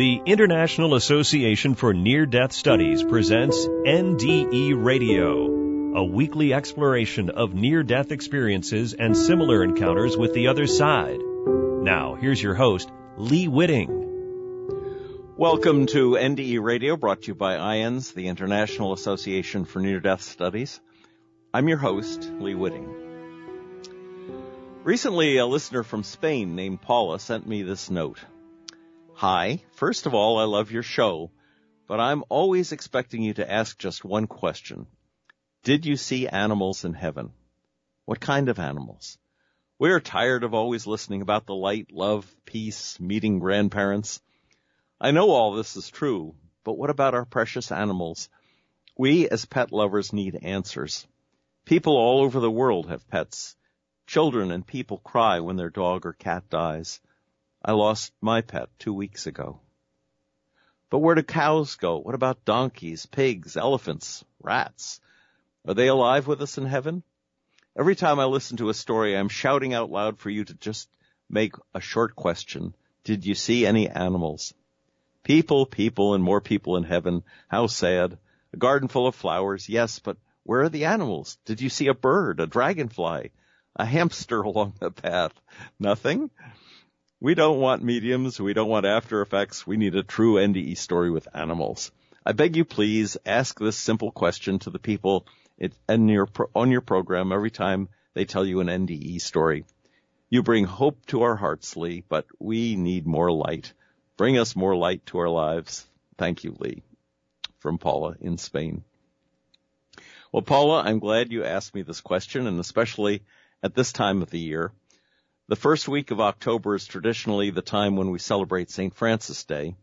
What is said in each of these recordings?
The International Association for Near Death Studies presents NDE Radio, a weekly exploration of near death experiences and similar encounters with the other side. Now, here's your host, Lee Witting. Welcome to NDE Radio, brought to you by IANDS, the International Association for Near Death Studies. I'm your host, Lee Witting. Recently, a listener from Spain named Paula sent me this note. Hi, first of all, I love your show, but I'm always expecting you to ask just one question. Did you see animals in heaven? What kind of animals? We are tired of always listening about the light, love, peace, meeting grandparents. I know all this is true, but what about our precious animals? We as pet lovers need answers. People all over the world have pets. Children and people cry when their dog or cat dies. I lost my pet two weeks ago. But where do cows go? What about donkeys, pigs, elephants, rats? Are they alive with us in heaven? Every time I listen to a story, I'm shouting out loud for you to just make a short question. Did you see any animals? People, people, and more people in heaven. How sad. A garden full of flowers, yes, but where are the animals? Did you see a bird, a dragonfly, a hamster along the path? Nothing? We don't want mediums. We don't want after effects. We need a true NDE story with animals. I beg you please ask this simple question to the people your, on your program every time they tell you an NDE story. You bring hope to our hearts, Lee, but we need more light. Bring us more light to our lives. Thank you, Lee. From Paula in Spain. Well, Paula, I'm glad you asked me this question, and especially at this time of the year. The first week of October is traditionally the time when we celebrate St. Francis Day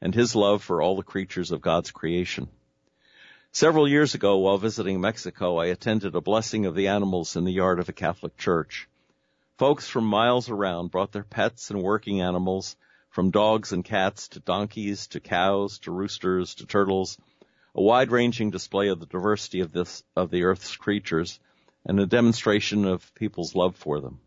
and his love for all the creatures of God's creation. Several years ago, while visiting Mexico, I attended a blessing of the animals in the yard of a Catholic church. Folks from miles around brought their pets and working animals from dogs and cats to donkeys to cows to roosters to turtles, a wide-ranging display of the diversity of this, of the earth's creatures and a demonstration of people's love for them.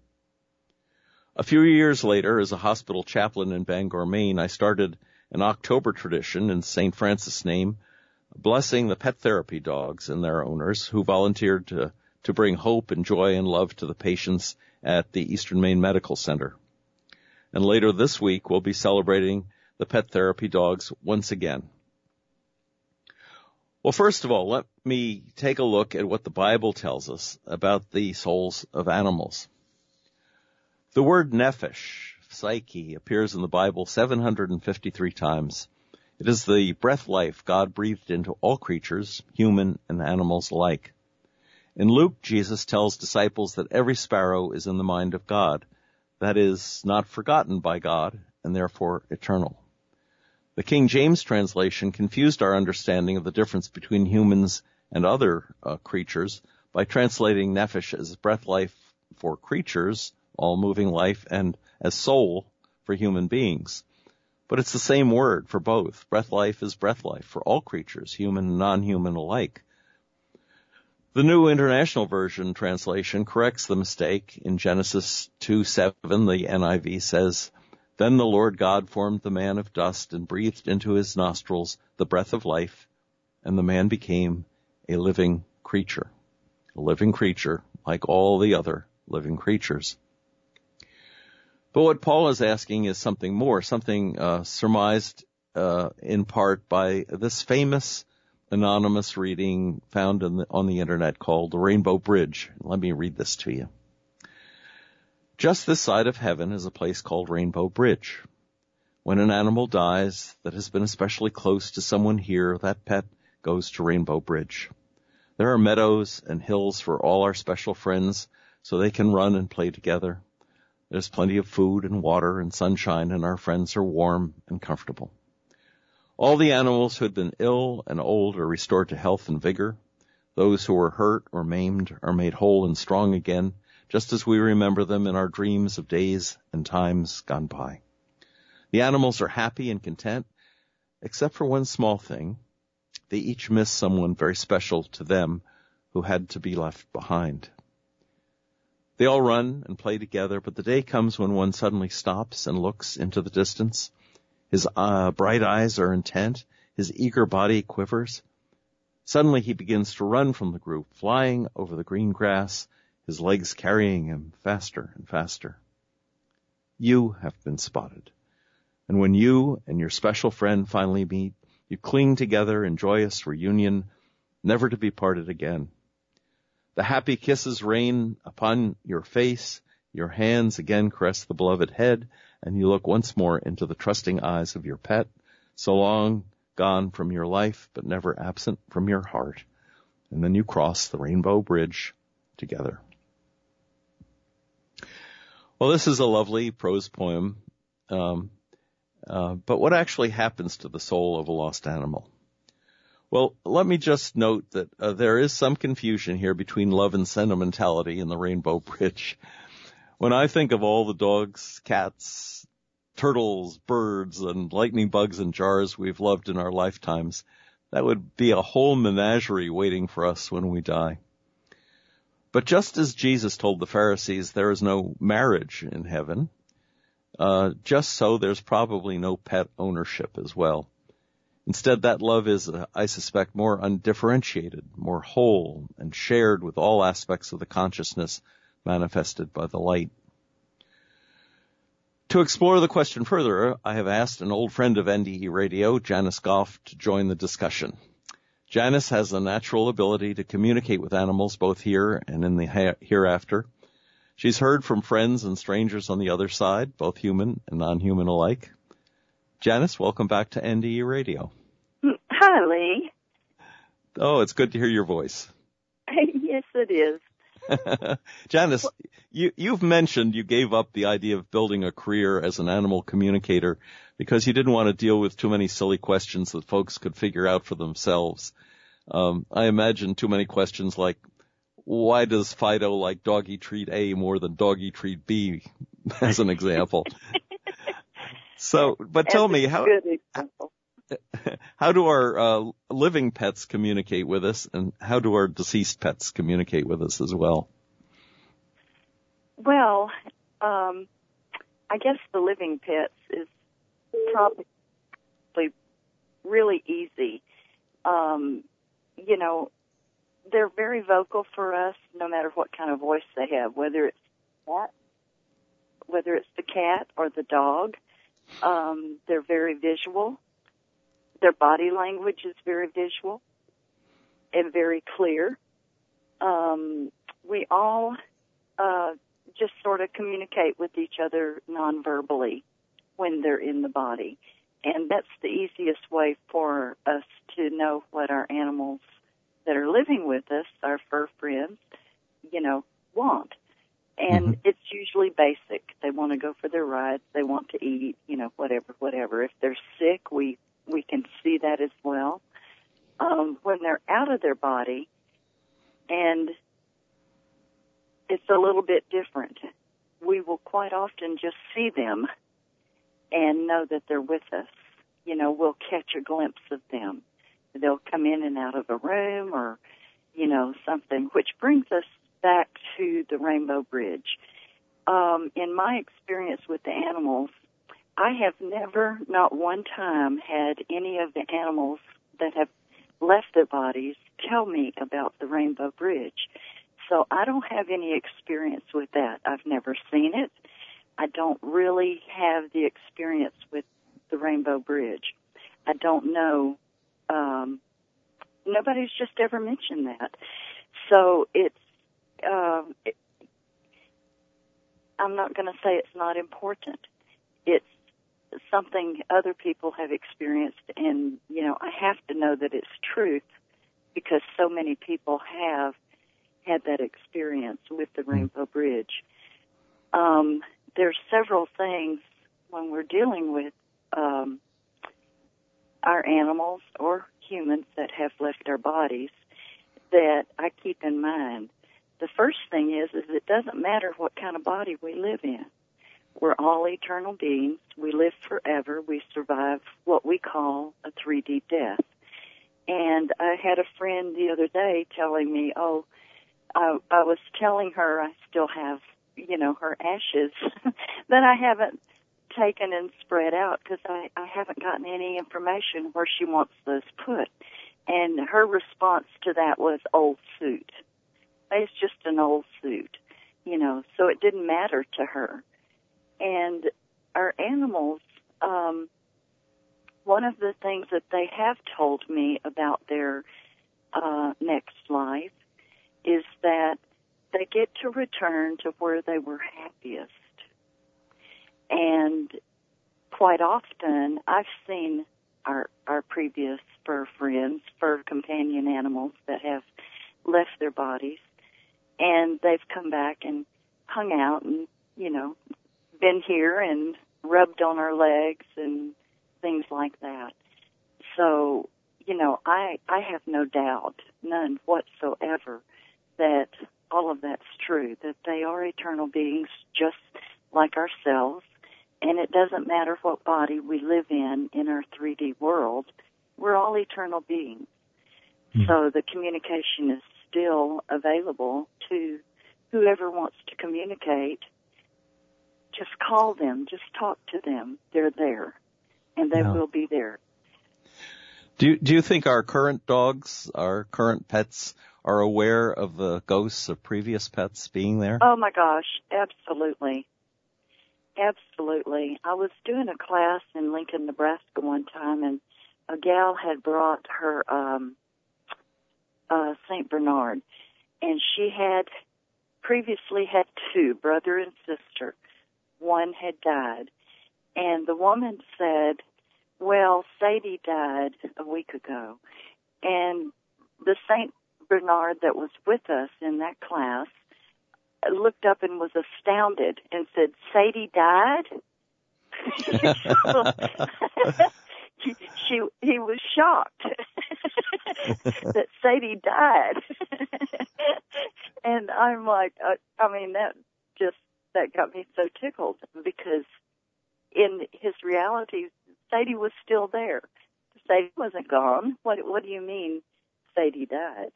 A few years later, as a hospital chaplain in Bangor, Maine, I started an October tradition in St. Francis' name, blessing the pet therapy dogs and their owners who volunteered to, to bring hope and joy and love to the patients at the Eastern Maine Medical Center. And later this week, we'll be celebrating the pet therapy dogs once again. Well, first of all, let me take a look at what the Bible tells us about the souls of animals. The word nephesh, psyche, appears in the Bible 753 times. It is the breath life God breathed into all creatures, human and animals alike. In Luke, Jesus tells disciples that every sparrow is in the mind of God, that is not forgotten by God and therefore eternal. The King James translation confused our understanding of the difference between humans and other uh, creatures by translating nephesh as breath life for creatures, all moving life, and as soul for human beings. But it's the same word for both. Breath life is breath life for all creatures, human and non-human alike. The New International Version translation corrects the mistake. In Genesis 2:7, the NIV says, Then the Lord God formed the man of dust and breathed into his nostrils the breath of life, and the man became a living creature. A living creature like all the other living creatures. But what Paul is asking is something more, something uh, surmised uh, in part by this famous anonymous reading found the, on the internet called the Rainbow Bridge. Let me read this to you. Just this side of heaven is a place called Rainbow Bridge. When an animal dies that has been especially close to someone here, that pet goes to Rainbow Bridge. There are meadows and hills for all our special friends so they can run and play together. There's plenty of food and water and sunshine and our friends are warm and comfortable. All the animals who had been ill and old are restored to health and vigor. Those who were hurt or maimed are made whole and strong again, just as we remember them in our dreams of days and times gone by. The animals are happy and content, except for one small thing. They each miss someone very special to them who had to be left behind. They all run and play together, but the day comes when one suddenly stops and looks into the distance His uh, bright eyes are intent. His eager body quivers. Suddenly he begins to run from the group, flying over the green grass, his legs carrying him faster and faster. You have been spotted. And when you and your special friend finally meet, you cling together in joyous reunion, never to be parted again. The happy kisses rain upon your face, your hands again caress the beloved head, and you look once more into the trusting eyes of your pet, so long gone from your life, but never absent from your heart. And then you cross the rainbow bridge together. Well, this is a lovely prose poem. Um, uh, but what actually happens to the soul of a lost animal? Well, let me just note that uh, there is some confusion here between love and sentimentality in the Rainbow Bridge. When I think of all the dogs, cats, turtles, birds, and lightning bugs and jars we've loved in our lifetimes, that would be a whole menagerie waiting for us when we die. But just as Jesus told the Pharisees there is no marriage in heaven, uh, just so there's probably no pet ownership as well. Instead, that love is, I suspect, more undifferentiated, more whole, and shared with all aspects of the consciousness manifested by the light. To explore the question further, I have asked an old friend of NDE Radio, Janice Goff, to join the discussion. Janice has a natural ability to communicate with animals both here and in the hereafter. She's heard from friends and strangers on the other side, both human and non-human alike. Janice, welcome back to NDE Radio. Hi, Lee. Oh, it's good to hear your voice. yes, it is. Janice, you, you've mentioned you gave up the idea of building a career as an animal communicator because you didn't want to deal with too many silly questions that folks could figure out for themselves. Um, I imagine too many questions like, why does Fido like doggy treat A more than doggy treat B, as an example? So, but tell me how, how do our uh, living pets communicate with us, and how do our deceased pets communicate with us as well? Well, um, I guess the living pets is probably really easy. Um, you know, they're very vocal for us, no matter what kind of voice they have, whether it's cat, whether it's the cat or the dog. Um, they're very visual. Their body language is very visual and very clear. Um, we all uh, just sort of communicate with each other non-verbally when they're in the body. And that's the easiest way for us to know what our animals that are living with us, our fur friends, you know, want. And mm-hmm. it's usually basic. They want to go for their rides. They want to eat, you know, whatever, whatever. If they're sick, we we can see that as well. Um, when they're out of their body, and it's a little bit different. We will quite often just see them and know that they're with us. You know, we'll catch a glimpse of them. They'll come in and out of a room or, you know, something, which brings us to the Rainbow Bridge. Um, in my experience with the animals, I have never, not one time, had any of the animals that have left their bodies tell me about the Rainbow Bridge. So I don't have any experience with that. I've never seen it. I don't really have the experience with the Rainbow Bridge. I don't know. Um, nobody's just ever mentioned that. So it's. Uh, it, I'm not going to say it's not important. It's something other people have experienced and, you know, I have to know that it's truth because so many people have had that experience with the hmm. Rainbow Bridge. Um, there's several things when we're dealing with um, our animals or humans that have left our bodies that I keep in mind. The first thing is, is it doesn't matter what kind of body we live in. We're all eternal beings. We live forever. We survive what we call a 3D death. And I had a friend the other day telling me, oh, I, I was telling her I still have, you know, her ashes that I haven't taken and spread out because I, I haven't gotten any information where she wants those put. And her response to that was old suit. It's just an old suit, you know, so it didn't matter to her. And our animals, um, one of the things that they have told me about their uh, next life is that they get to return to where they were happiest. And quite often, I've seen our our previous fur friends, fur companion animals that have left their bodies, and they've come back and hung out and you know been here and rubbed on our legs and things like that. So you know, I I have no doubt, none whatsoever, that all of that's true. That they are eternal beings, just like ourselves, and it doesn't matter what body we live in in our 3D world, we're all eternal beings. Mm. So the communication is still available to whoever wants to communicate. Just call them, just talk to them. They're there, and they yeah. will be there. Do you, do you think our current dogs, our current pets, are aware of the ghosts of previous pets being there? Oh my gosh, absolutely. Absolutely. I was doing a class in Lincoln, Nebraska one time, and a gal had brought her um, uh, Saint Bernard, and she had previously had two, brother and sister. One had died, and the woman said, "Well, Sadie died a week ago," and the Saint Bernard that was with us in that class looked up and was astounded and said, Sadie died? she, she, he was shocked that Sadie died. and I'm like, uh, I mean, that just, that got me so tickled because in his reality, Sadie was still there. Sadie wasn't gone. What, what do you mean Sadie died?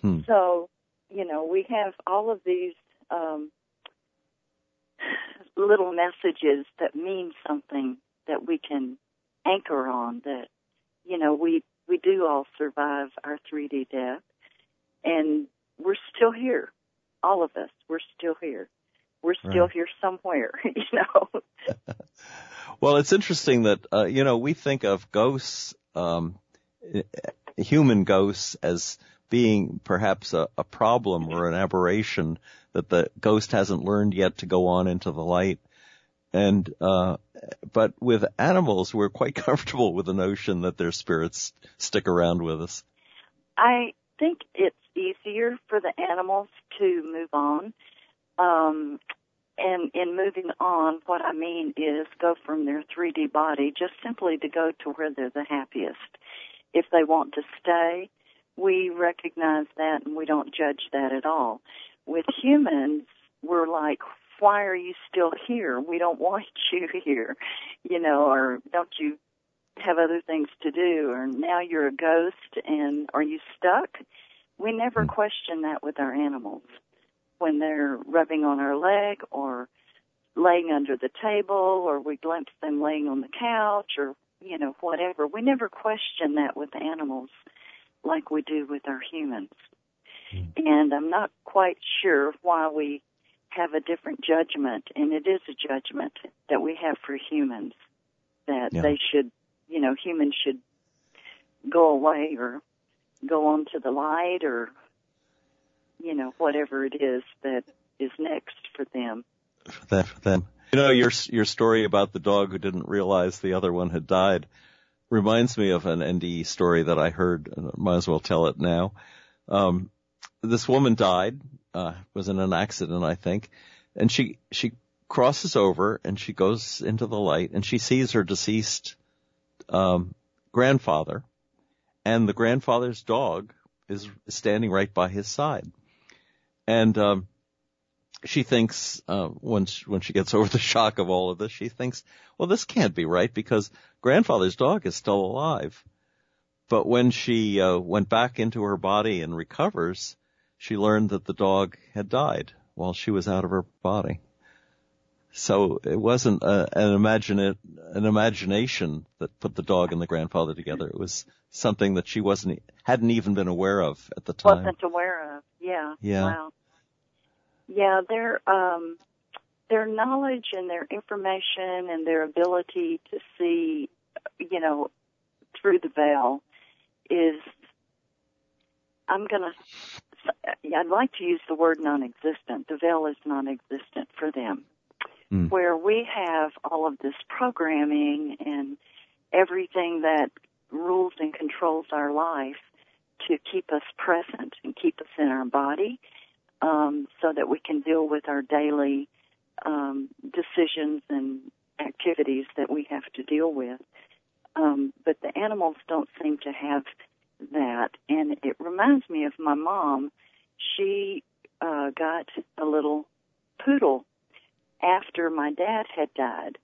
Hmm. So, you know, we have all of these um, little messages that mean something that we can anchor on that you know we we do all survive our 3D death and we're still here all of us we're still here we're still right. here somewhere you know well it's interesting that uh, you know we think of ghosts um human ghosts as being perhaps a, a problem or an aberration that the ghost hasn't learned yet to go on into the light. And, uh, but with animals, we're quite comfortable with the notion that their spirits stick around with us. I think it's easier for the animals to move on. Um, and in moving on, what I mean is go from their 3D body just simply to go to where they're the happiest. If they want to stay, we recognize that and we don't judge that at all with humans, we're like, why are you still here? We don't want you here, you know, or don't you have other things to do, or now you're a ghost and are you stuck? We never hmm. question that with our animals. When they're rubbing on our leg or laying under the table or we glimpse them laying on the couch or, you know, whatever. We never question that with animals like we do with our humans. And I'm not quite sure why we have a different judgment, and it is a judgment that we have for humans that yeah. they should, you know, humans should go away or go on to the light or, you know, whatever it is that is next for them. For that, for them. You know, your your story about the dog who didn't realize the other one had died reminds me of an NDE story that I heard. Might as well tell it now. Um, this woman died, uh, was in an accident, I think, and she, she crosses over and she goes into the light and she sees her deceased, um, grandfather and the grandfather's dog is standing right by his side. And, um, she thinks, uh, when she, when she gets over the shock of all of this, she thinks, well, this can't be right because grandfather's dog is still alive. But when she, uh, went back into her body and recovers, she learned that the dog had died while she was out of her body. So it wasn't a, an imagine an imagination that put the dog and the grandfather together. It was something that she wasn't hadn't even been aware of at the time. Wasn't aware of. Yeah. Yeah. Wow. Yeah, their um their knowledge and their information and their ability to see, you know, through the veil is I'm going to I'd like to use the word non-existent. The veil is non-existent for them. Mm. Where we have all of this programming and everything that rules and controls our life to keep us present and keep us in our body um, so that we can deal with our daily um, decisions and activities that we have to deal with. Um, but the animals don't seem to have that, and it reminds me of my mom. She uh, got a little poodle after my dad had died,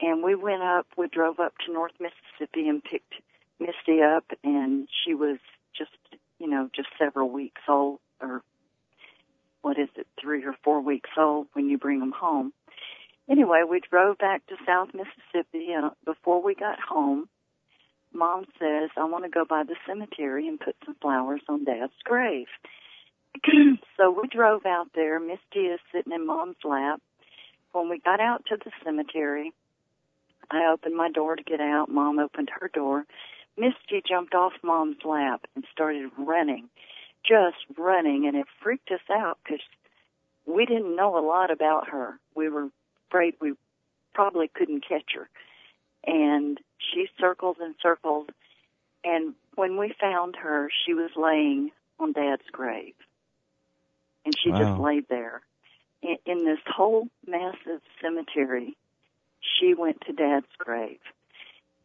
and we went up. We drove up to North Mississippi and picked Misty up, and she was just, you know, just several weeks old, or what is it, three or four weeks old when you bring them home. Anyway, we drove back to South Mississippi, and before we got home, Mom says, I want to go by the cemetery and put some flowers on Dad's grave. so we drove out there. Misty is sitting in Mom's lap. When we got out to the cemetery, I opened my door to get out. Mom opened her door. Misty jumped off Mom's lap and started running just running, and it freaked us out because we didn't know a lot about her. We were afraid we probably couldn't catch her. And she circled and circled, and when we found her, she was laying on Dad's grave. And she Wow. just laid there. In, in this whole massive cemetery, she went to Dad's grave.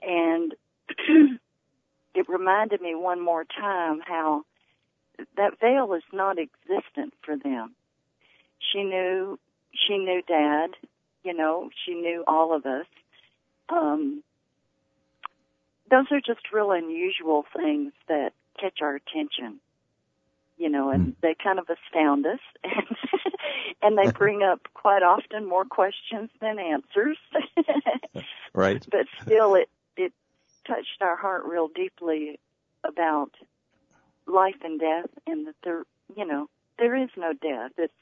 And it reminded me one more time how that veil is not existent for them. She knew she knew dad, you know, she knew all of us. Um those are just real unusual things that catch our attention. You know, and they kind of astound us and and they bring up quite often more questions than answers. Right. but still it it touched our heart real deeply about life and death and that there you know there is no death it's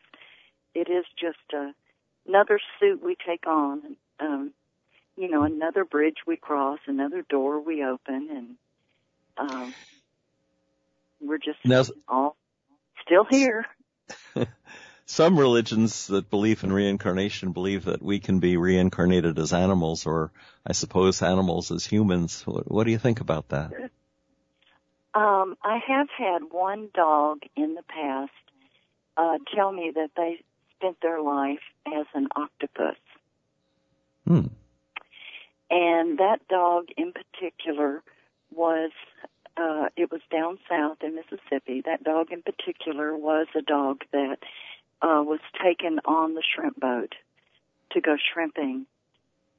it is just a, another suit we take on um you know another bridge we cross another door we open and um we're just Now- all still here Some religions that believe in reincarnation believe that we can be reincarnated as animals or I suppose animals as humans. What, what do you think about that? Um, I have had one dog in the past uh, tell me that they spent their life as an octopus. Hmm. And that dog in particular was, uh, it was down south in Mississippi. That dog in particular was a dog that uh, was taken on the shrimp boat to go shrimping,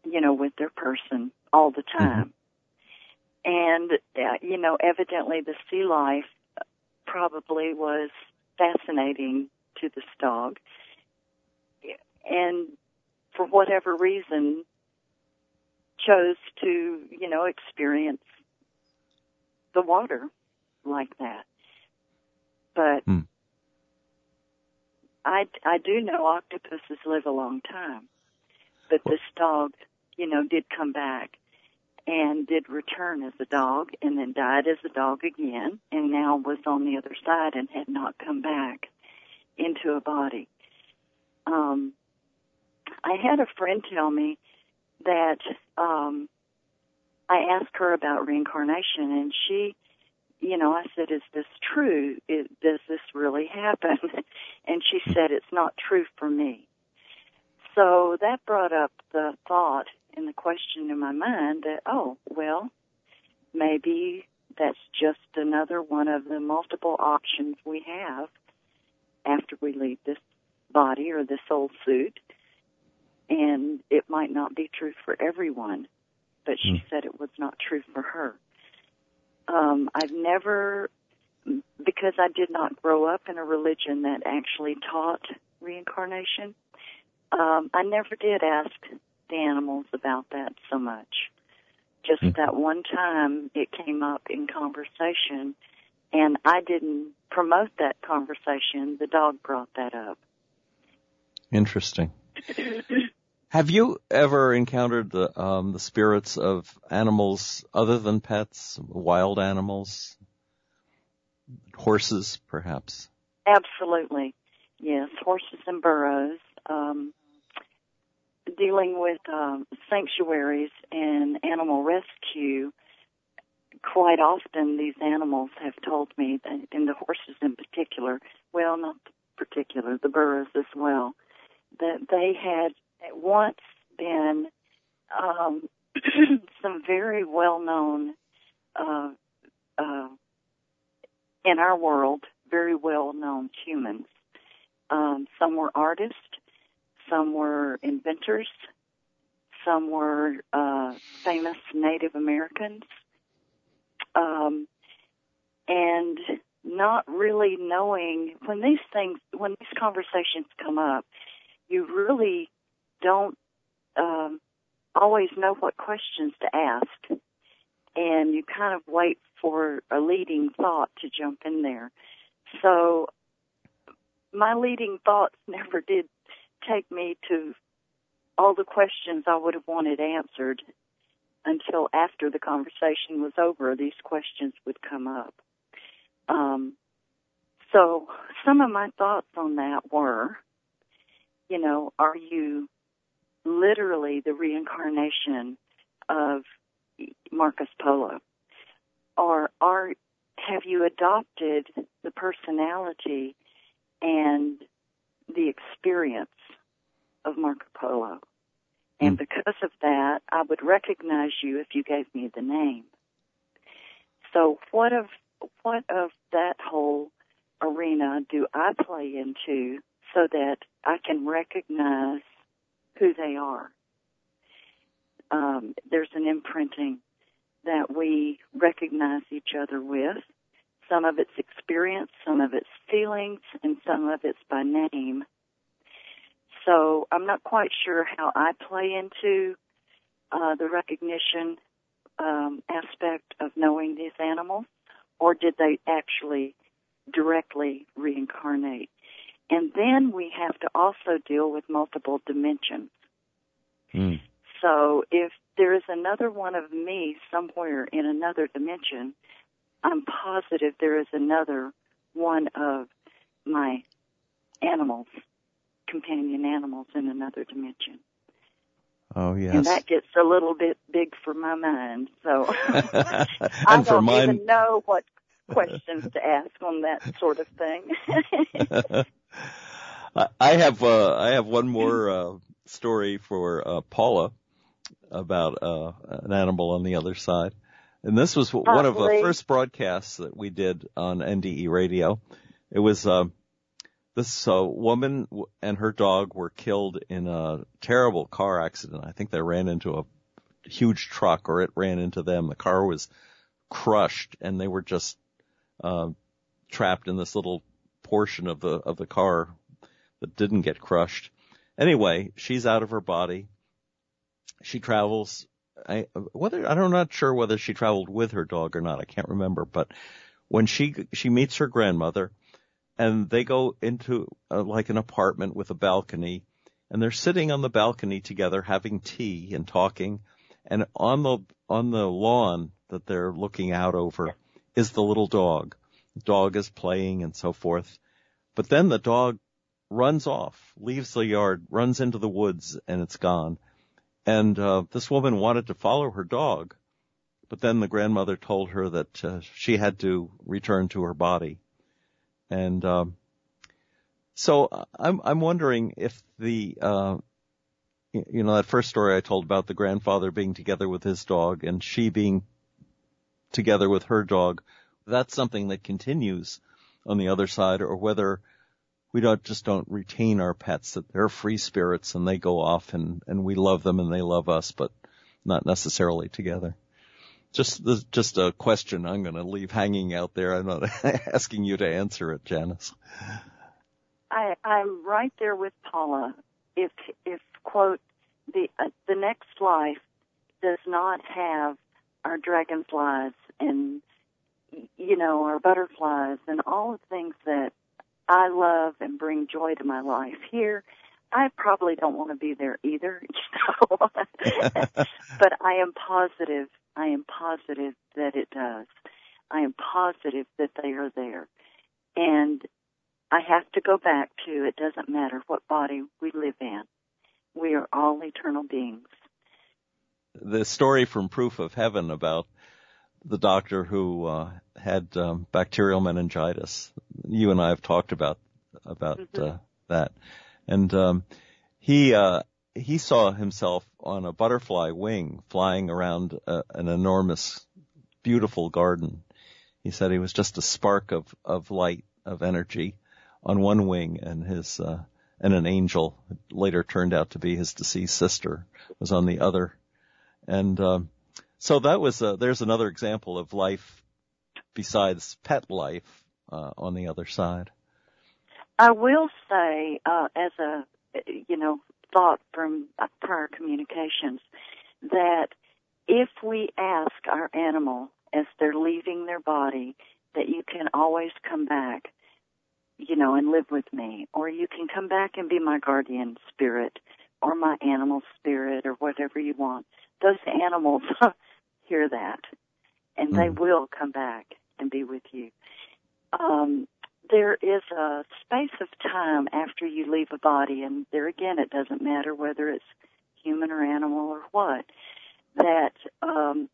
you know, with their person all the time. And, uh, you know, evidently the sea life probably was fascinating to this dog. And for whatever reason, chose to, you know, experience the water like that. But Hmm. I, I do know octopuses live a long time. But this dog, you know, did come back and did return as a dog and then died as a dog again and now was on the other side and had not come back into a body. Um, I had a friend tell me that um, I asked her about reincarnation and she, you know, I said, "Is this true? It, does this really happen?" and she said, "It's not true for me." So that brought up the thought and the question in my mind that, oh, well, maybe that's just another one of the multiple options we have after we leave this body or this old suit. And it might not be true for everyone, but she Hmm. said it was not true for her. Um, I've never, because I did not grow up in a religion that actually taught reincarnation, Um, I never did ask the animals about that so much. Just Hmm. that one time it came up in conversation, and I didn't promote that conversation. The dog brought that up. Interesting. Have you ever encountered the um, the spirits of animals other than pets, wild animals, horses, perhaps? Absolutely. Yes, horses and burros. Um, dealing with um, sanctuaries and animal rescue, quite often these animals have told me, that, and the horses in particular, well, not particular, the burros as well, that they had at once been um, some very well-known uh, uh, in our world, very well-known humans. Um, some were artists, some were inventors, some were uh, famous Native Americans, um, and not really knowing when these things, when these conversations come up, you really don't um, always know what questions to ask, and you kind of wait for a leading thought to jump in there. So my leading thoughts never did take me to all the questions I would have wanted answered until after the conversation was over. These questions would come up. Um, so some of my thoughts on that were, you know, are you literally the reincarnation of Marcus Polo? Or are have you adopted the personality and the experience of Marco Polo? And hmm. because of that, I would recognize you if you gave me the name. So what of what of that whole arena do I play into so that I can recognize who they are? Um, there's an imprinting that we recognize each other with. Some of it's experience, some of it's feelings, and some of it's by name. So I'm not quite sure how I play into uh, the recognition um, aspect of knowing these animals, or did they actually directly reincarnate? And then we have to also deal with multiple dimensions. Hmm. So if there is another one of me somewhere in another dimension, I'm positive there is another one of my animals, companion animals in another dimension. Oh yes. And that gets a little bit big for my mind. So I don't mine, even know what questions to ask on that sort of thing. I- have uh, I have one more uh, story for uh, Paula about uh, an animal on the other side, and this was one of the first broadcasts that we did on NDE radio. It was um, this uh, woman and her dog were killed in a terrible car accident. I think they ran into a huge truck, or it ran into them. The car was crushed, and they were just uh, trapped in this little portion of the of the car that didn't get crushed. Anyway, she's out of her body. She travels. I whether I don't not sure whether she traveled with her dog or not. I can't remember. But when she she meets her grandmother, and they go into uh, like an apartment with a balcony, and they're sitting on the balcony together having tea and talking, and on the on the lawn that they're looking out over is the little dog. The dog is playing and so forth. But then the dog runs off, leaves the yard, runs into the woods, and it's gone. And uh, this woman wanted to follow her dog, but then the grandmother told her that uh, she had to return to her body. And um, so uh, I'm I'm wondering if the uh, you know that first story I told about the grandfather being together with his dog and she being together with her dog, that's something that continues on the other side, or whether we don't just don't retain our pets that they're free spirits and they go off and and we love them and they love us, but not necessarily together. Just just a question I'm going to leave hanging out there. I'm not asking you to answer it, Janice. I, I'm right there with Paula. if if quote the uh, the next life does not have our dragonflies and you know our butterflies and all the things that I love and bring joy to my life here. I probably don't want to be there either you know but I am positive I am positive that it does. I am positive that they are there. And I have to go back to it doesn't matter what body we live in we are all eternal beings. The story from Proof of Heaven about the doctor who uh, had um, bacterial meningitis. You and I have talked about about mm-hmm. uh, that, and um, he uh, he saw himself on a butterfly wing flying around a, uh, an enormous, beautiful garden. He said he was just a spark of of light of energy on one wing, and his uh, and an angel later turned out to be his deceased sister was on the other and um, so that was a, there's another example of life besides pet life uh, on the other side. I will say, uh, as a you know thought from prior communications, that if we ask our animal as they're leaving their body that you can always come back, you know, and live with me, or you can come back and be my guardian spirit, or my animal spirit, or whatever you want those animals hear that and they mm-hmm. will come back and be with you. Um, there is a space of time after you leave a body, and there again, it doesn't matter whether it's human or animal or what, that um,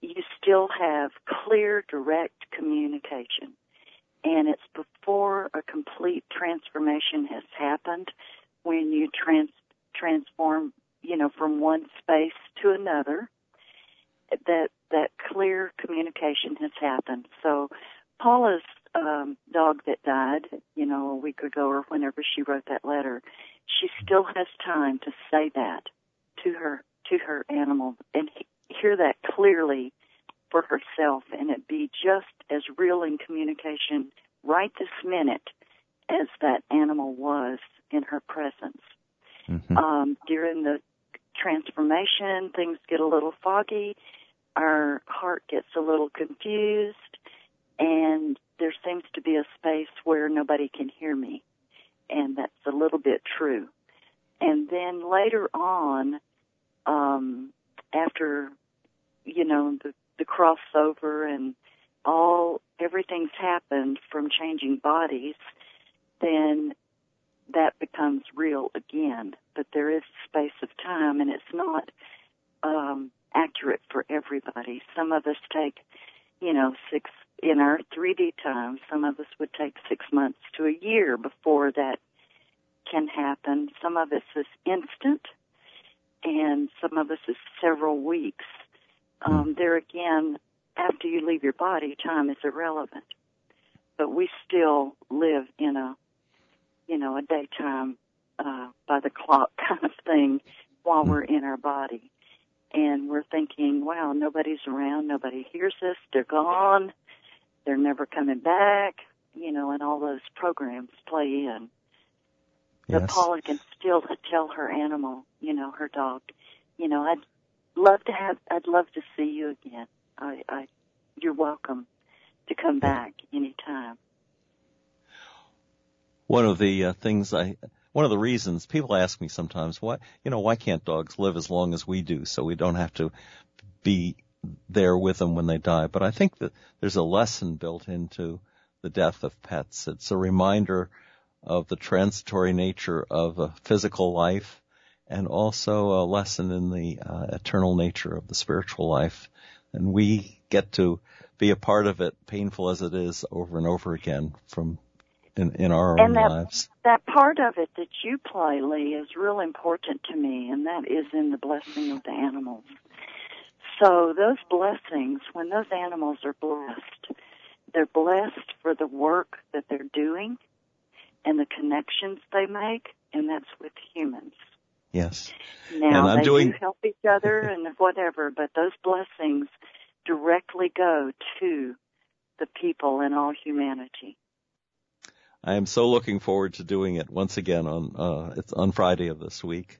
you still have clear, direct communication. And it's before a complete transformation has happened when you trans- transform you know, from one space to another, that that clear communication has happened. So Paula's um, dog that died, you know, a week ago or whenever she wrote that letter, she still has time to say that to her to her animal and hear that clearly for herself and it be just as real in communication right this minute as that animal was in her presence. Mm-hmm. Um, during the transformation, things get a little foggy, our heart gets a little confused, and there seems to be a space where nobody can hear me. And that's a little bit true. And then later on, um, after, you know, the, the crossover and all, everything's happened from changing bodies, then that becomes real again. But there is space of time, and it's not everybody. Some of us take, you know, six in our 3D time. Some of us would take six months to a year before that can happen. Some of us is instant, and some of us is several weeks. Um, there again, after you leave your body, time is irrelevant. But we still live in a you know, a daytime uh, by the clock kind of thing while we're in our body. And we're thinking, wow, nobody's around, nobody hears us, they're gone, they're never coming back, you know, and all those programs play in. Yes. But Paula can still tell her animal, you know, her dog, you know, I'd love to have, I'd love to see you again. I, I, you're welcome to come back anytime one of the uh, things I, one of the reasons people ask me sometimes, why, you know, why can't dogs live as long as we do so we don't have to be there with them when they die? But I think that there's a lesson built into the death of pets. It's a reminder of the transitory nature of a physical life and also a lesson in the uh, eternal nature of the spiritual life. And we get to be a part of it, painful as it is, over and over again from in, in our and own that, lives. That part of it that you play, Lee, is real important to me, and that is in the blessing of the animals. So those blessings, when those animals are blessed, they're blessed for the work that they're doing and the connections they make, and that's with humans. Yes. Now and they doing... do help each other and whatever, but those blessings directly go to the people and all humanity. I am so looking forward to doing it once again on uh, it's on Friday of this week,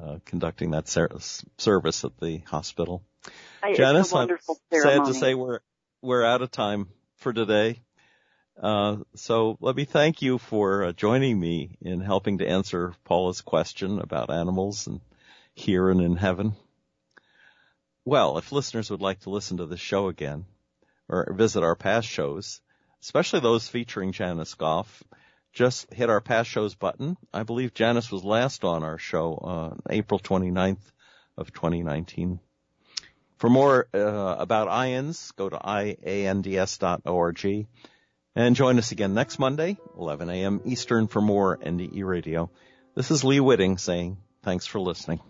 uh, conducting that ser- service at the hospital. I, Janice, it's a wonderful I'm ceremony. sad to say we're we're out of time for today. Uh, so let me thank you for uh, joining me in helping to answer Paula's question about animals and here and in heaven. Well, if listeners would like to listen to the show again or visit our past shows, especially those featuring Janice Goff, just hit our past shows button. I believe Janice was last on our show on April 29th of 2019. For more uh, about IANDS, go to iands.org and join us again next Monday, 11 a.m. Eastern for more NDE Radio. This is Lee Witting saying thanks for listening.